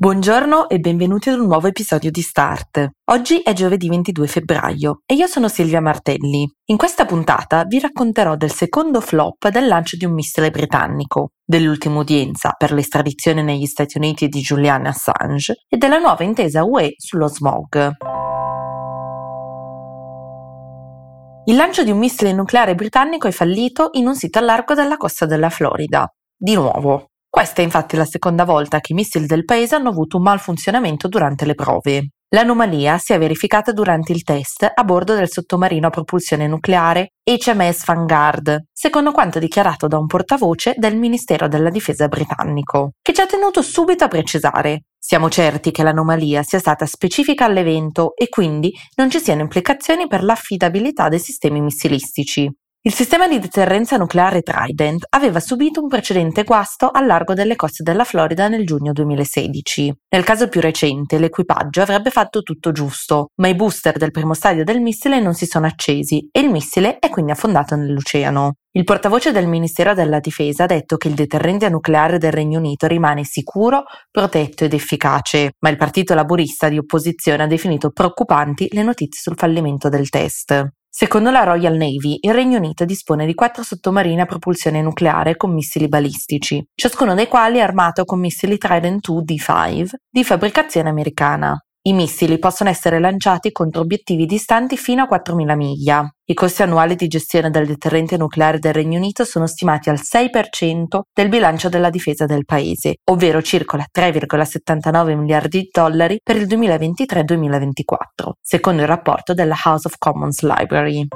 Buongiorno e benvenuti ad un nuovo episodio di Start. Oggi è giovedì 22 febbraio e io sono Silvia Martelli. In questa puntata vi racconterò del secondo flop del lancio di un missile britannico, dell'ultima udienza per l'estradizione negli Stati Uniti di Julian Assange e della nuova intesa UE sullo smog. Il lancio di un missile nucleare britannico è fallito in un sito a largo della costa della Florida. Di nuovo. Questa è infatti la seconda volta che i missili del paese hanno avuto un malfunzionamento durante le prove. L'anomalia si è verificata durante il test a bordo del sottomarino a propulsione nucleare HMS Vanguard, secondo quanto dichiarato da un portavoce del Ministero della Difesa britannico, che ci ha tenuto subito a precisare. Siamo certi che l'anomalia sia stata specifica all'evento e quindi non ci siano implicazioni per l'affidabilità dei sistemi missilistici. Il sistema di deterrenza nucleare Trident aveva subito un precedente guasto al largo delle coste della Florida nel giugno 2016. Nel caso più recente, l'equipaggio avrebbe fatto tutto giusto, ma i booster del primo stadio del missile non si sono accesi e il missile è quindi affondato nell'oceano. Il portavoce del Ministero della Difesa ha detto che il deterrente nucleare del Regno Unito rimane sicuro, protetto ed efficace, ma il partito laburista di opposizione ha definito preoccupanti le notizie sul fallimento del test. Secondo la Royal Navy, il Regno Unito dispone di quattro sottomarini a propulsione nucleare con missili balistici, ciascuno dei quali è armato con missili Trident II D5 di fabbricazione americana. I missili possono essere lanciati contro obiettivi distanti fino a 4.000 miglia. I costi annuali di gestione del deterrente nucleare del Regno Unito sono stimati al 6% del bilancio della difesa del paese, ovvero circa 3,79 miliardi di dollari per il 2023-2024, secondo il rapporto della House of Commons Library.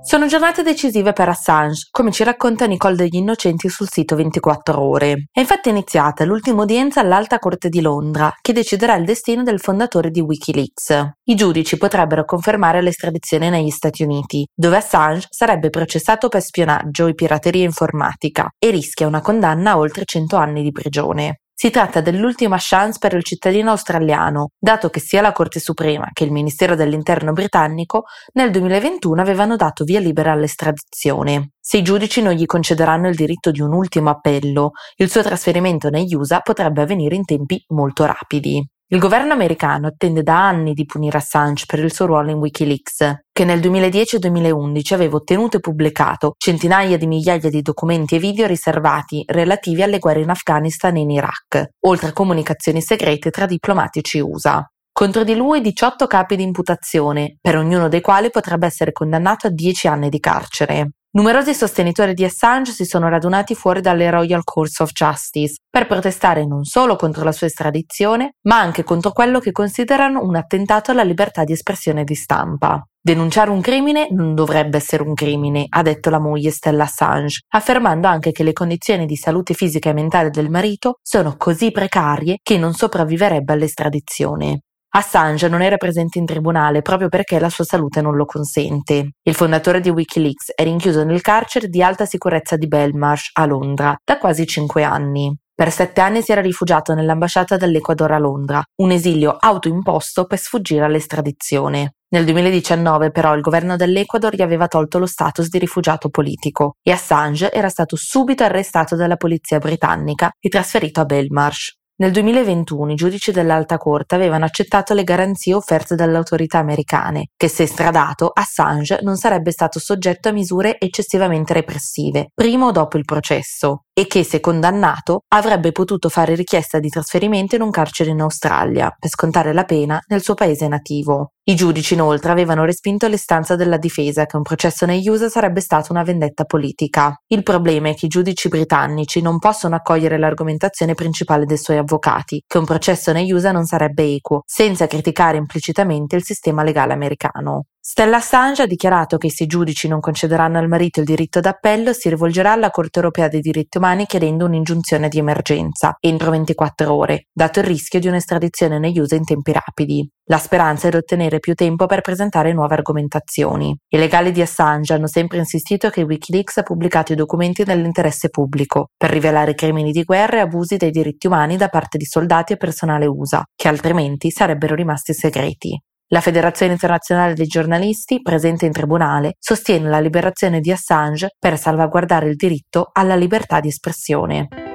Sono giornate decisive per Assange, come ci racconta Nicole degli Innocenti sul sito 24 ore. È infatti iniziata l'ultima udienza all'Alta Corte di Londra, che deciderà il destino del fondatore di Wikileaks. I giudici potrebbero confermare l'estradizione negli Stati Uniti, dove Assange sarebbe processato per spionaggio e pirateria informatica e rischia una condanna a oltre 100 anni di prigione. Si tratta dell'ultima chance per il cittadino australiano, dato che sia la Corte Suprema che il Ministero dell'Interno britannico nel 2021 avevano dato via libera all'estradizione. Se i giudici non gli concederanno il diritto di un ultimo appello, il suo trasferimento negli USA potrebbe avvenire in tempi molto rapidi. Il governo americano attende da anni di punire Assange per il suo ruolo in Wikileaks, che nel 2010 e 2011 aveva ottenuto e pubblicato centinaia di migliaia di documenti e video riservati relativi alle guerre in Afghanistan e in Iraq, oltre a comunicazioni segrete tra diplomatici USA. Contro di lui 18 capi di imputazione, per ognuno dei quali potrebbe essere condannato a 10 anni di carcere. Numerosi sostenitori di Assange si sono radunati fuori dalle Royal Courts of Justice per protestare non solo contro la sua estradizione, ma anche contro quello che considerano un attentato alla libertà di espressione di stampa. Denunciare un crimine non dovrebbe essere un crimine, ha detto la moglie Stella Assange, affermando anche che le condizioni di salute fisica e mentale del marito sono così precarie che non sopravviverebbe all'estradizione. Assange non era presente in tribunale proprio perché la sua salute non lo consente. Il fondatore di Wikileaks è rinchiuso nel carcere di alta sicurezza di Belmarsh a Londra da quasi cinque anni. Per sette anni si era rifugiato nell'ambasciata dell'Ecuador a Londra, un esilio autoimposto per sfuggire all'estradizione. Nel 2019 però il governo dell'Ecuador gli aveva tolto lo status di rifugiato politico e Assange era stato subito arrestato dalla polizia britannica e trasferito a Belmarsh. Nel 2021 i giudici dell'Alta Corte avevano accettato le garanzie offerte dalle autorità americane, che se stradato Assange non sarebbe stato soggetto a misure eccessivamente repressive, prima o dopo il processo, e che se condannato avrebbe potuto fare richiesta di trasferimento in un carcere in Australia per scontare la pena nel suo paese nativo. I giudici inoltre avevano respinto l'istanza della difesa che un processo negli USA sarebbe stata una vendetta politica. Il problema è che i giudici britannici non possono accogliere l'argomentazione principale dei suoi avvocati, che un processo negli USA non sarebbe equo, senza criticare implicitamente il sistema legale americano. Stella Assange ha dichiarato che se i giudici non concederanno al marito il diritto d'appello si rivolgerà alla Corte europea dei diritti umani chiedendo un'ingiunzione di emergenza entro 24 ore, dato il rischio di un'estradizione negli USA in tempi rapidi. La speranza è di ottenere più tempo per presentare nuove argomentazioni. I legali di Assange hanno sempre insistito che Wikileaks ha pubblicato i documenti nell'interesse pubblico per rivelare crimini di guerra e abusi dei diritti umani da parte di soldati e personale USA, che altrimenti sarebbero rimasti segreti. La Federazione internazionale dei giornalisti, presente in tribunale, sostiene la liberazione di Assange per salvaguardare il diritto alla libertà di espressione.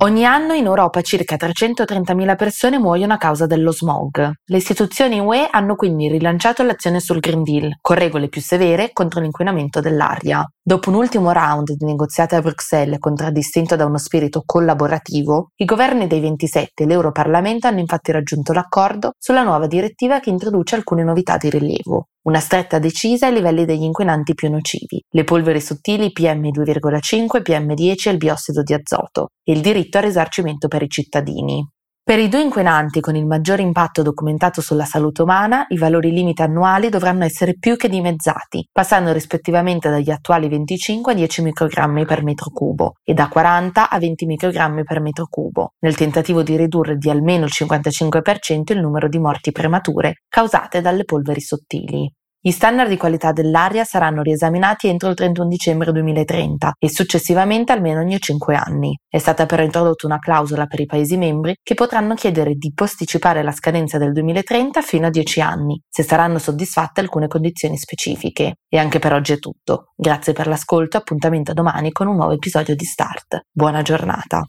Ogni anno in Europa circa 330.000 persone muoiono a causa dello smog. Le istituzioni UE hanno quindi rilanciato l'azione sul Green Deal, con regole più severe contro l'inquinamento dell'aria. Dopo un ultimo round di negoziati a Bruxelles contraddistinto da uno spirito collaborativo, i governi dei 27 e l'Europarlamento hanno infatti raggiunto l'accordo sulla nuova direttiva che introduce alcune novità di rilievo. Una stretta decisa ai livelli degli inquinanti più nocivi, le polveri sottili PM2,5, PM10 e il biossido di azoto, e il diritto al risarcimento per i cittadini. Per i due inquinanti con il maggiore impatto documentato sulla salute umana, i valori limite annuali dovranno essere più che dimezzati, passando rispettivamente dagli attuali 25 a 10 microgrammi per metro cubo e da 40 a 20 microgrammi per metro cubo, nel tentativo di ridurre di almeno il 55% il numero di morti premature causate dalle polveri sottili. Gli standard di qualità dell'aria saranno riesaminati entro il 31 dicembre 2030 e successivamente almeno ogni 5 anni. È stata però introdotta una clausola per i Paesi membri che potranno chiedere di posticipare la scadenza del 2030 fino a 10 anni, se saranno soddisfatte alcune condizioni specifiche. E anche per oggi è tutto. Grazie per l'ascolto, appuntamento a domani con un nuovo episodio di Start. Buona giornata.